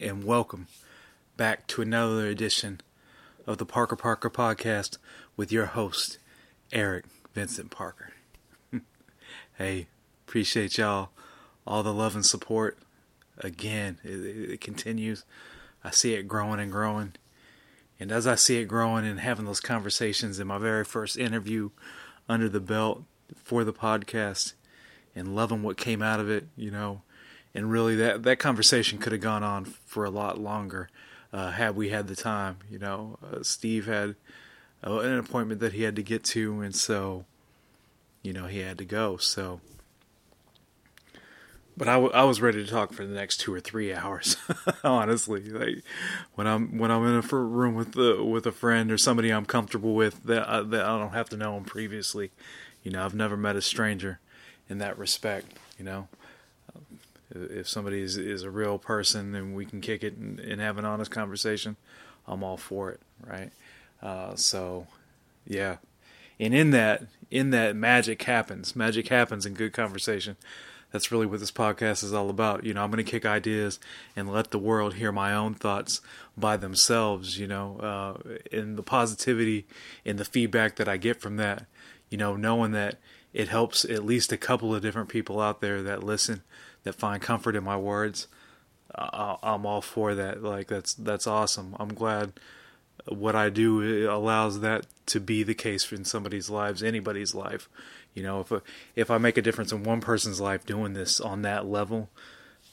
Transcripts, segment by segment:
And welcome back to another edition of the Parker Parker podcast with your host, Eric Vincent Parker. hey, appreciate y'all, all the love and support. Again, it, it continues. I see it growing and growing. And as I see it growing and having those conversations in my very first interview under the belt for the podcast and loving what came out of it, you know, and really that that conversation could have gone on for a lot longer uh, had we had the time. You know, uh, Steve had uh, an appointment that he had to get to, and so you know he had to go. So, but I, w- I was ready to talk for the next two or three hours. honestly, like when I'm when I'm in a room with the, with a friend or somebody I'm comfortable with that I, that I don't have to know them previously. You know, I've never met a stranger in that respect. You know if somebody is, is a real person and we can kick it and, and have an honest conversation, I'm all for it, right? Uh, so, yeah, and in that, in that, magic happens. Magic happens in good conversation. That's really what this podcast is all about. You know, I'm going to kick ideas and let the world hear my own thoughts by themselves. You know, uh, the positivity and the feedback that I get from that. You know, knowing that it helps at least a couple of different people out there that listen that find comfort in my words, I'm all for that. Like that's that's awesome. I'm glad what I do allows that to be the case in somebody's lives, anybody's life. You know, if if I make a difference in one person's life doing this on that level,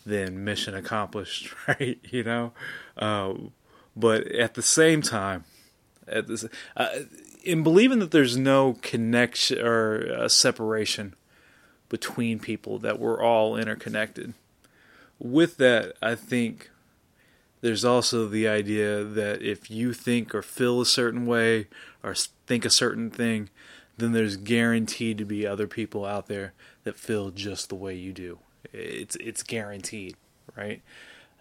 then mission accomplished, right? You know, uh, but at the same time, at this, uh, in believing that there's no connection or uh, separation between people, that we're all interconnected. With that, I think there's also the idea that if you think or feel a certain way or think a certain thing, then there's guaranteed to be other people out there that feel just the way you do. It's it's guaranteed, right?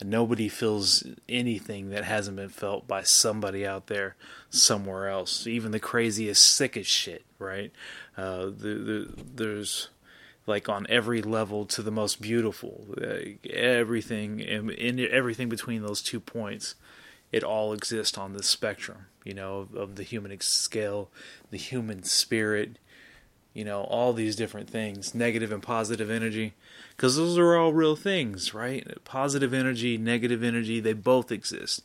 Nobody feels anything that hasn't been felt by somebody out there somewhere else. Even the craziest, sickest shit, right? Uh, the, the, there's like on every level to the most beautiful. everything in, in, everything between those two points, it all exists on the spectrum. You know, of, of the human scale, the human spirit. You know, all these different things, negative and positive energy, because those are all real things, right? Positive energy, negative energy, they both exist,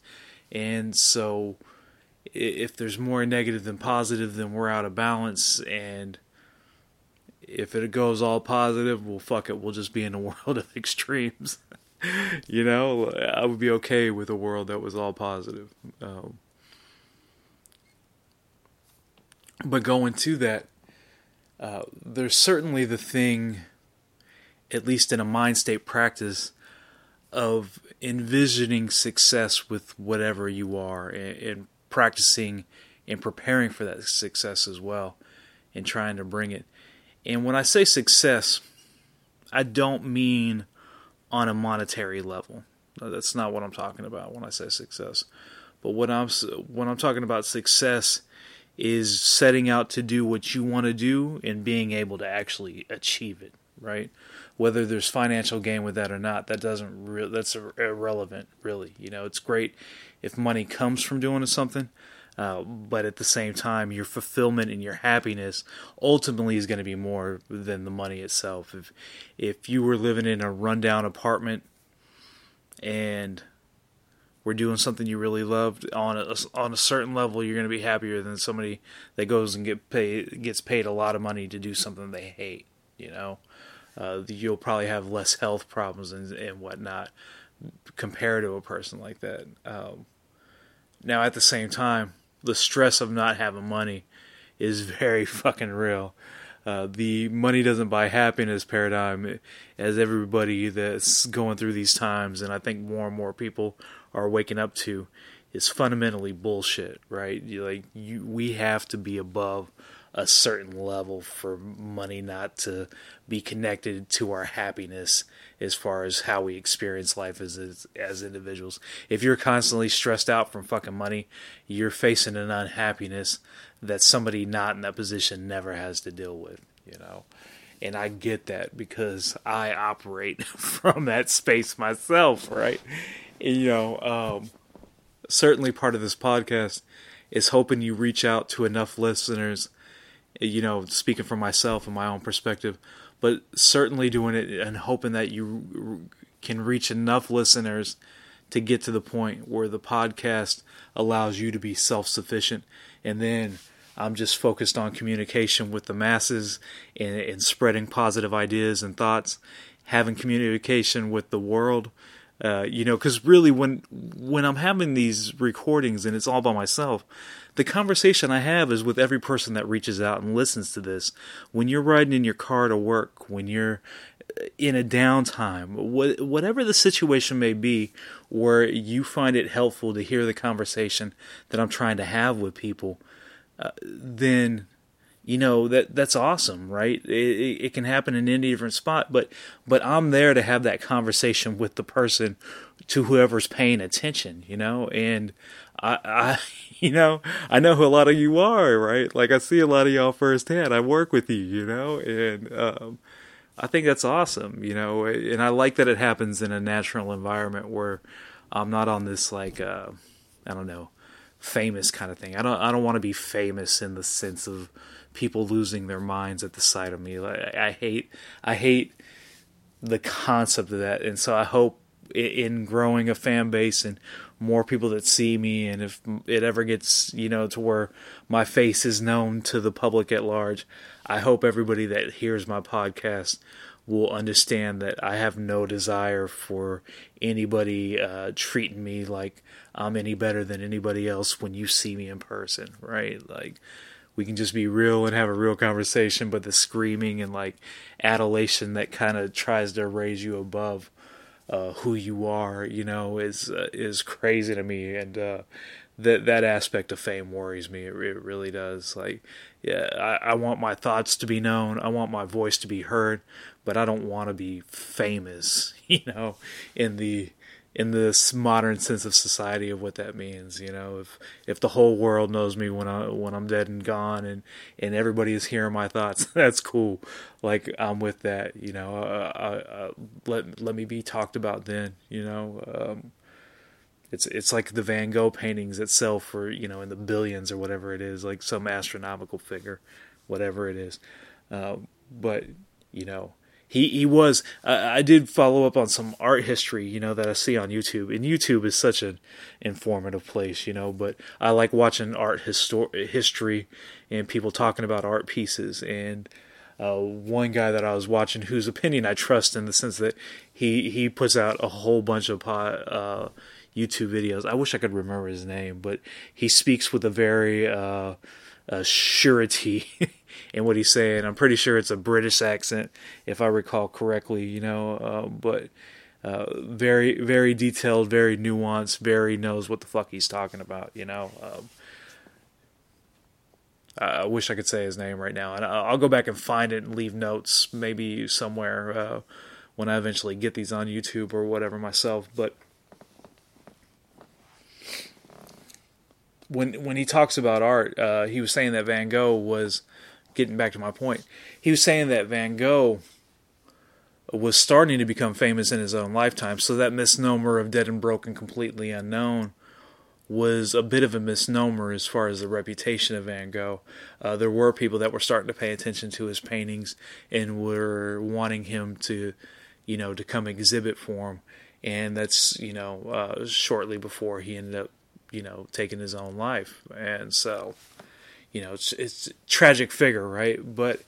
and so if there's more negative than positive, then we're out of balance and if it goes all positive, well, fuck it, we'll just be in a world of extremes. you know, I would be okay with a world that was all positive. Um, but going to that, uh, there's certainly the thing, at least in a mind state practice, of envisioning success with whatever you are and, and practicing and preparing for that success as well and trying to bring it. And when I say success, I don't mean on a monetary level. That's not what I'm talking about when I say success. But what I'm when I'm talking about success is setting out to do what you want to do and being able to actually achieve it, right? Whether there's financial gain with that or not, that doesn't re- that's irrelevant, really. You know, it's great if money comes from doing something, uh, but at the same time, your fulfillment and your happiness ultimately is going to be more than the money itself. If if you were living in a rundown apartment and we're doing something you really loved on a, on a certain level, you're going to be happier than somebody that goes and get paid gets paid a lot of money to do something they hate. You know, uh, you'll probably have less health problems and, and whatnot compared to a person like that. Um, now, at the same time, the stress of not having money is very fucking real. Uh, the money doesn't buy happiness paradigm, as everybody that's going through these times, and I think more and more people are waking up to, is fundamentally bullshit. Right? You, like you, we have to be above a certain level for money not to be connected to our happiness as far as how we experience life as as, as individuals. If you're constantly stressed out from fucking money, you're facing an unhappiness that somebody not in that position never has to deal with, you know. and I get that because I operate from that space myself, right? You know, um, certainly part of this podcast is hoping you reach out to enough listeners, you know, speaking from myself and my own perspective, but certainly doing it and hoping that you can reach enough listeners to get to the point where the podcast allows you to be self sufficient. And then I'm just focused on communication with the masses and, and, spreading positive ideas and thoughts, having communication with the world. Uh, you know, because really, when when I'm having these recordings and it's all by myself, the conversation I have is with every person that reaches out and listens to this. When you're riding in your car to work, when you're in a downtime, whatever the situation may be, where you find it helpful to hear the conversation that I'm trying to have with people, uh, then you know that that's awesome, right? It, it, can happen in any different spot, but but I'm there to have that conversation with the person, to whoever's paying attention, you know, and I, I you know, I know who a lot of you are, right? Like I see a lot of y'all firsthand. I work with you, you know, and um, I think that's awesome, you know, and I like that it happens in a natural environment where I'm not on this like uh, I don't know, famous kind of thing. I don't I don't want to be famous in the sense of people losing their minds at the sight of me. Like, I hate I hate the concept of that, and so I hope in growing a fan base and more people that see me and if it ever gets you know to where my face is known to the public at large i hope everybody that hears my podcast will understand that i have no desire for anybody uh, treating me like i'm any better than anybody else when you see me in person right like we can just be real and have a real conversation but the screaming and like adulation that kind of tries to raise you above uh, who you are, you know, is uh, is crazy to me, and uh, that that aspect of fame worries me. It, it really does. Like, yeah, I, I, want my thoughts to be known. I want my voice to be heard, but I don't want to be famous. You know, in the in this modern sense of society of what that means. You know, if if the whole world knows me when I when I'm dead and gone, and and everybody is hearing my thoughts, that's cool. Like I'm with that. You know, uh, uh, uh, let let me be talked about then. You know. Um, it's it's like the Van Gogh paintings that sell for you know in the billions or whatever it is, like some astronomical figure, whatever it is. Uh, but you know, he he was. Uh, I did follow up on some art history, you know, that I see on YouTube, and YouTube is such an informative place, you know. But I like watching art histor- history and people talking about art pieces. And uh, one guy that I was watching, whose opinion I trust in the sense that he he puts out a whole bunch of uh, YouTube videos. I wish I could remember his name, but he speaks with a very uh, surety in what he's saying. I'm pretty sure it's a British accent, if I recall correctly. You know, uh, but uh, very, very detailed, very nuanced, very knows what the fuck he's talking about. You know. Um, I wish I could say his name right now, and I'll go back and find it and leave notes maybe somewhere uh, when I eventually get these on YouTube or whatever myself. But when when he talks about art, uh, he was saying that Van Gogh was getting back to my point, he was saying that Van Gogh was starting to become famous in his own lifetime. So that misnomer of dead and broken, completely unknown, was a bit of a misnomer as far as the reputation of Van Gogh. Uh, there were people that were starting to pay attention to his paintings and were wanting him to, you know, to come exhibit for him. And that's you know uh, shortly before he ended up, you know, taking his own life. And so you know, it's it's tragic figure, right? But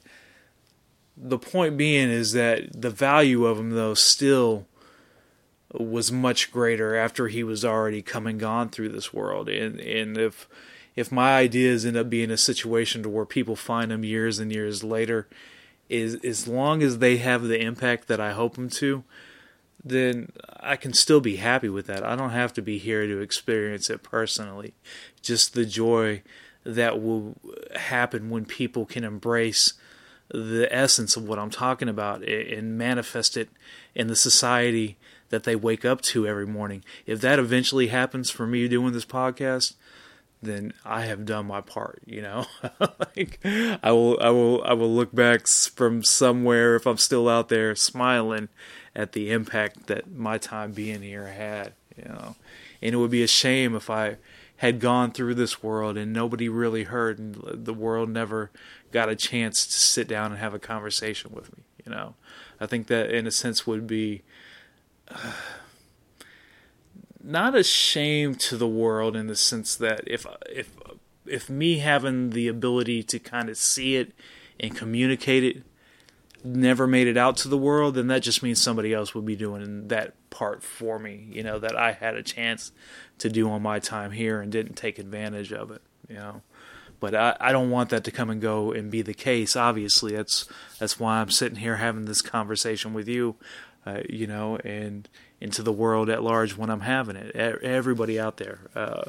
the point being is that the value of him though still was much greater after he was already come and gone through this world. And and if if my ideas end up being a situation to where people find them years and years later, is as long as they have the impact that I hope them to, then I can still be happy with that. I don't have to be here to experience it personally. Just the joy that will happen when people can embrace the essence of what I'm talking about and manifest it in the society that they wake up to every morning. If that eventually happens for me doing this podcast, then I have done my part, you know. like I will I will I will look back from somewhere if I'm still out there smiling at the impact that my time being here had, you know. And it would be a shame if I had gone through this world and nobody really heard and the world never got a chance to sit down and have a conversation with me, you know. I think that in a sense would be uh, not a shame to the world in the sense that if if if me having the ability to kind of see it and communicate it never made it out to the world, then that just means somebody else would be doing that part for me, you know, that I had a chance to do on my time here and didn't take advantage of it, you know. But I, I don't want that to come and go and be the case. Obviously, that's that's why I'm sitting here having this conversation with you, uh, you know, and into the world at large when I'm having it. Everybody out there, uh,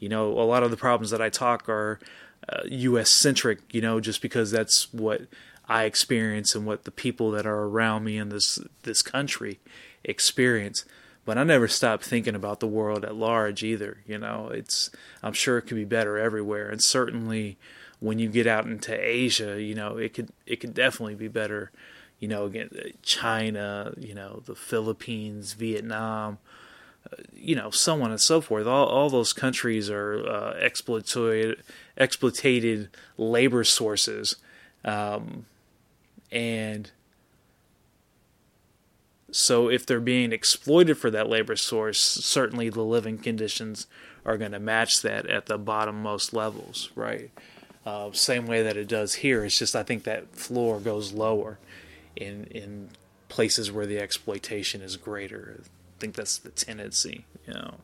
you know, a lot of the problems that I talk are uh, U.S. centric, you know, just because that's what I experience and what the people that are around me in this this country experience. But I never stop thinking about the world at large either. You know, it's I'm sure it could be better everywhere, and certainly when you get out into Asia, you know, it could it could definitely be better you know, again, China, you know, the Philippines, Vietnam, uh, you know, so on and so forth. All all those countries are uh, exploited exploited labor sources, um, and so if they're being exploited for that labor source, certainly the living conditions are going to match that at the bottommost levels, right? Uh, same way that it does here. It's just I think that floor goes lower in in places where the exploitation is greater. I think that's the tendency, you know.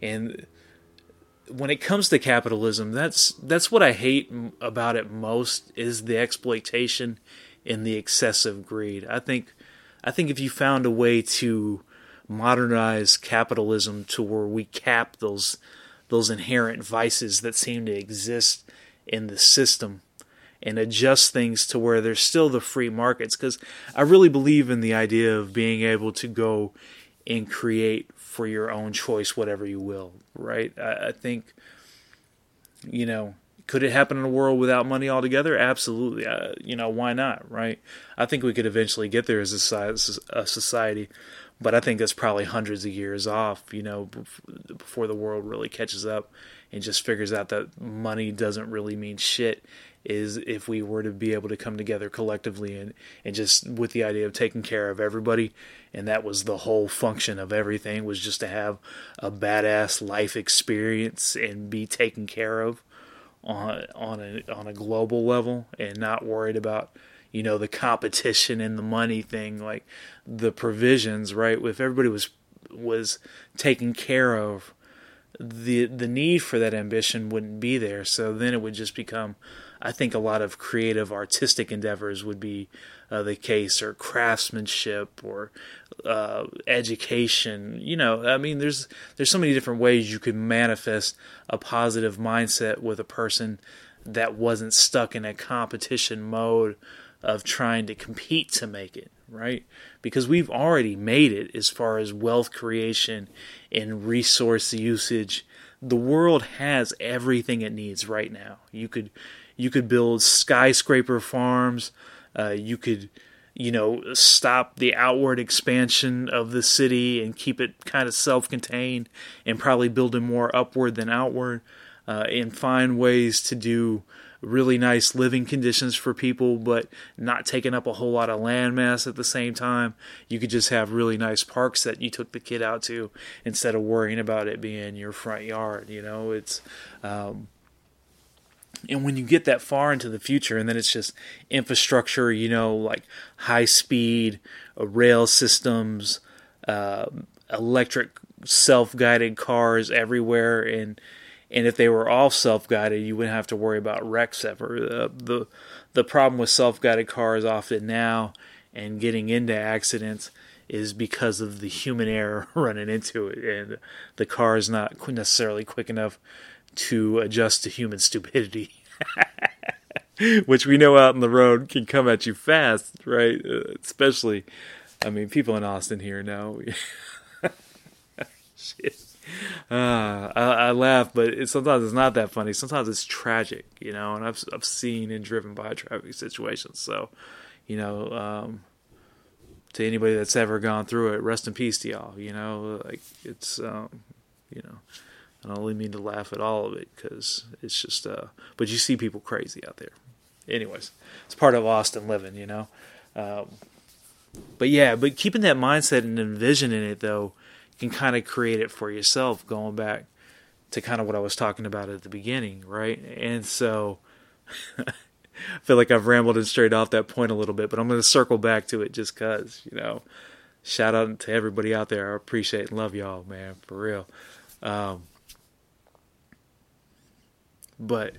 And when it comes to capitalism, that's that's what I hate about it most is the exploitation and the excessive greed. I think I think if you found a way to modernize capitalism to where we cap those those inherent vices that seem to exist in the system and adjust things to where there's still the free markets because I really believe in the idea of being able to go and create for your own choice whatever you will, right? I, I think, you know, could it happen in a world without money altogether? Absolutely. Uh, you know, why not, right? I think we could eventually get there as a, society, but I think that's probably hundreds of years off, you know, before the world really catches up and just figures out that money doesn't really mean shit is if we were to be able to come together collectively and, and just with the idea of taking care of everybody and that was the whole function of everything was just to have a badass life experience and be taken care of on on a on a global level and not worried about you know the competition and the money thing like the provisions right? If everybody was was taken care of the the need for that ambition wouldn't be there. So then it would just become I think a lot of creative artistic endeavors would be uh, the case, or craftsmanship, or uh, education. You know, I mean, there's there's so many different ways you could manifest a positive mindset with a person that wasn't stuck in a competition mode of trying to compete to make it right because we've already made it as far as wealth creation and resource usage the world has everything it needs right now you could you could build skyscraper farms. Uh, you could, you know, stop the outward expansion of the city and keep it kind of self-contained, and probably build it more upward than outward, uh, and find ways to do really nice living conditions for people, but not taking up a whole lot of landmass at the same time. You could just have really nice parks that you took the kid out to instead of worrying about it being your front yard. You know, it's um, and when you get that far into the future and then it's just infrastructure you know like high speed uh, rail systems uh, electric self-guided cars everywhere and and if they were all self-guided you wouldn't have to worry about wrecks ever. Uh, the the problem with self-guided cars often now and getting into accidents is because of the human error running into it and the car is not necessarily quick enough to adjust to human stupidity. Which we know out on the road can come at you fast, right? Uh, especially, I mean, people in Austin here know. Shit. uh, I, I, laugh, but it, sometimes it's not that funny. Sometimes it's tragic, you know. And I've I've seen and driven by traffic situations. So, you know, um, to anybody that's ever gone through it, rest in peace to y'all. You know, like it's, um, you know, I don't really mean to laugh at all of it because it's just, uh, but you see people crazy out there. Anyways, it's part of Austin living, you know. Um, but yeah, but keeping that mindset and envisioning it though can kind of create it for yourself. Going back to kind of what I was talking about at the beginning, right? And so. I feel like I've rambled and strayed off that point a little bit, but I'm going to circle back to it just because, you know, shout out to everybody out there. I appreciate and love y'all, man, for real. Um, but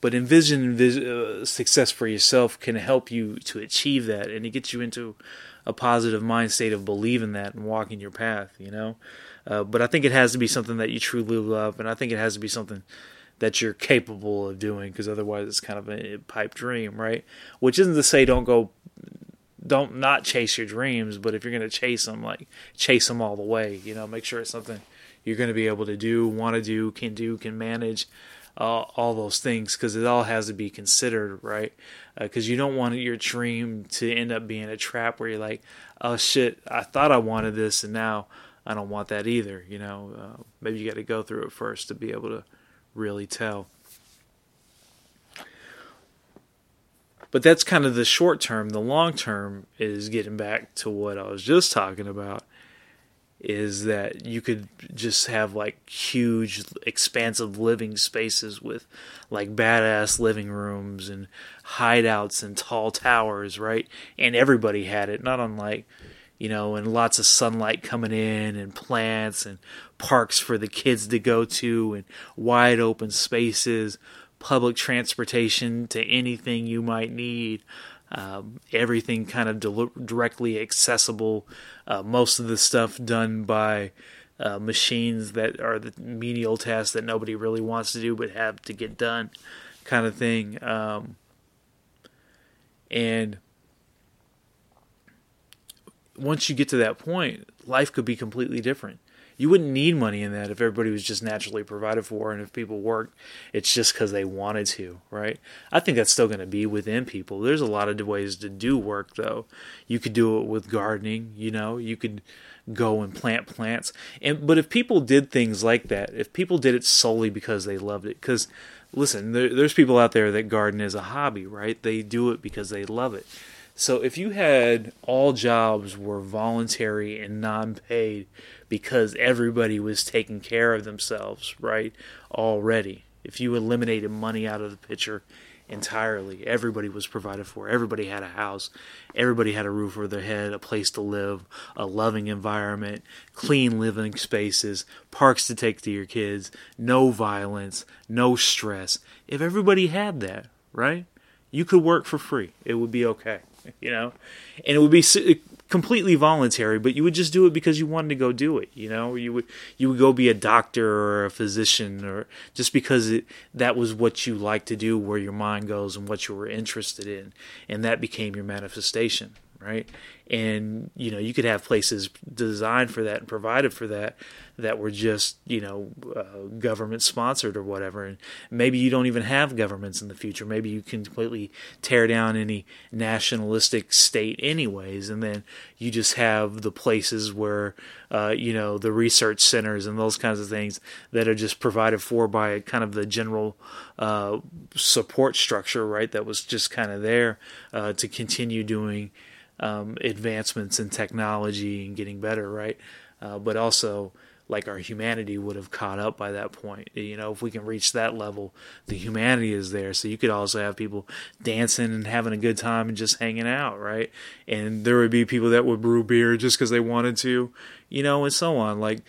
but envision, uh, success for yourself can help you to achieve that and it gets you into a positive mind state of believing that and walking your path you know uh, but i think it has to be something that you truly love and i think it has to be something that you're capable of doing because otherwise it's kind of a pipe dream, right? Which isn't to say don't go don't not chase your dreams, but if you're going to chase them, like chase them all the way, you know, make sure it's something you're going to be able to do, want to do, can do, can manage, uh, all those things because it all has to be considered, right? Because uh, you don't want your dream to end up being a trap where you're like, oh shit, I thought I wanted this and now I don't want that either, you know. Uh, maybe you got to go through it first to be able to really tell. But that's kind of the short term. The long term is getting back to what I was just talking about is that you could just have like huge expansive living spaces with like badass living rooms and hideouts and tall towers, right? And everybody had it, not unlike you know, and lots of sunlight coming in and plants and parks for the kids to go to and wide open spaces, public transportation to anything you might need. Um, everything kind of del- directly accessible. Uh, most of the stuff done by uh, machines that are the menial tasks that nobody really wants to do but have to get done, kind of thing. Um, and once you get to that point, life could be completely different. You wouldn't need money in that if everybody was just naturally provided for, and if people worked, it's just because they wanted to, right? I think that's still going to be within people. There's a lot of ways to do work, though. You could do it with gardening, you know, you could go and plant plants. And but if people did things like that, if people did it solely because they loved it, because listen, there, there's people out there that garden as a hobby, right? They do it because they love it. So if you had all jobs were voluntary and non-paid because everybody was taking care of themselves, right? Already. If you eliminated money out of the picture entirely, everybody was provided for. Everybody had a house. Everybody had a roof over their head, a place to live, a loving environment, clean living spaces, parks to take to your kids, no violence, no stress. If everybody had that, right? You could work for free. It would be okay. you know, and it would be uh, completely voluntary, but you would just do it because you wanted to go do it. You know, you would you would go be a doctor or a physician, or just because it, that was what you like to do, where your mind goes and what you were interested in, and that became your manifestation, right? And you know, you could have places designed for that and provided for that that were just you know uh, government sponsored or whatever. And maybe you don't even have governments in the future. Maybe you can completely tear down any nationalistic state anyways. And then you just have the places where uh, you know the research centers and those kinds of things that are just provided for by kind of the general uh, support structure right that was just kind of there uh, to continue doing um, advancements in technology and getting better right uh, but also like our humanity would have caught up by that point. You know, if we can reach that level, the humanity is there. So you could also have people dancing and having a good time and just hanging out, right? And there would be people that would brew beer just because they wanted to, you know, and so on. Like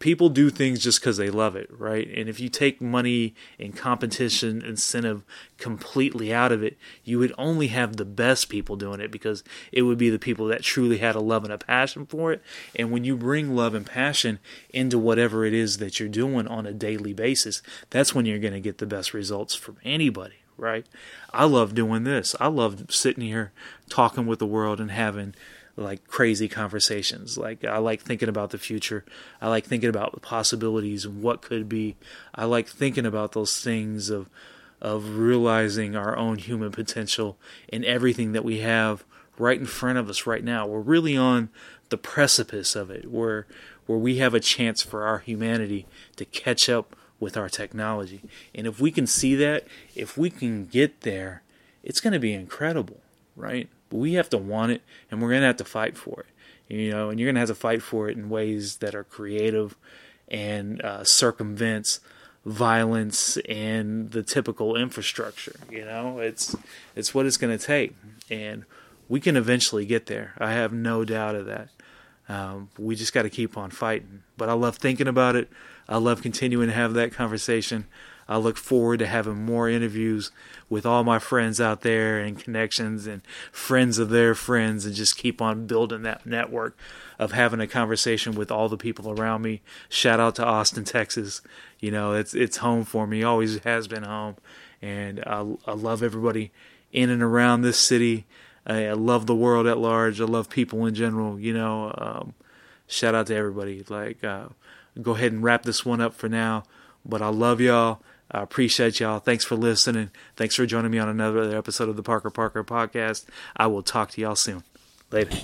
people do things just because they love it, right? And if you take money and competition incentive completely out of it, you would only have the best people doing it because it would be the people that truly had a love and a passion for it. And when you bring love and passion into whatever it is that you're doing on a daily basis, that's when you're going to get the best results from anybody, right? I love doing this. I love sitting here talking with the world and having like crazy conversations. Like I like thinking about the future. I like thinking about the possibilities and what could be. I like thinking about those things of of realizing our own human potential in everything that we have right in front of us right now. We're really on the precipice of it where where we have a chance for our humanity to catch up with our technology. And if we can see that, if we can get there, it's going to be incredible, right? But we have to want it and we're going to have to fight for it. You know, and you're going to have to fight for it in ways that are creative and uh, circumvents violence and the typical infrastructure. You know, it's it's what it's going to take, and we can eventually get there. I have no doubt of that. Um, we just got to keep on fighting. But I love thinking about it. I love continuing to have that conversation. I look forward to having more interviews with all my friends out there and connections and friends of their friends and just keep on building that network of having a conversation with all the people around me. Shout out to Austin, Texas. You know, it's it's home for me. Always has been home. And I, I love everybody in and around this city. I, I love the world at large. I love people in general. You know, um, shout out to everybody. Like, uh, go ahead and wrap this one up for now. But I love y'all. I appreciate y'all. Thanks for listening. Thanks for joining me on another episode of the Parker Parker podcast. I will talk to y'all soon. Later.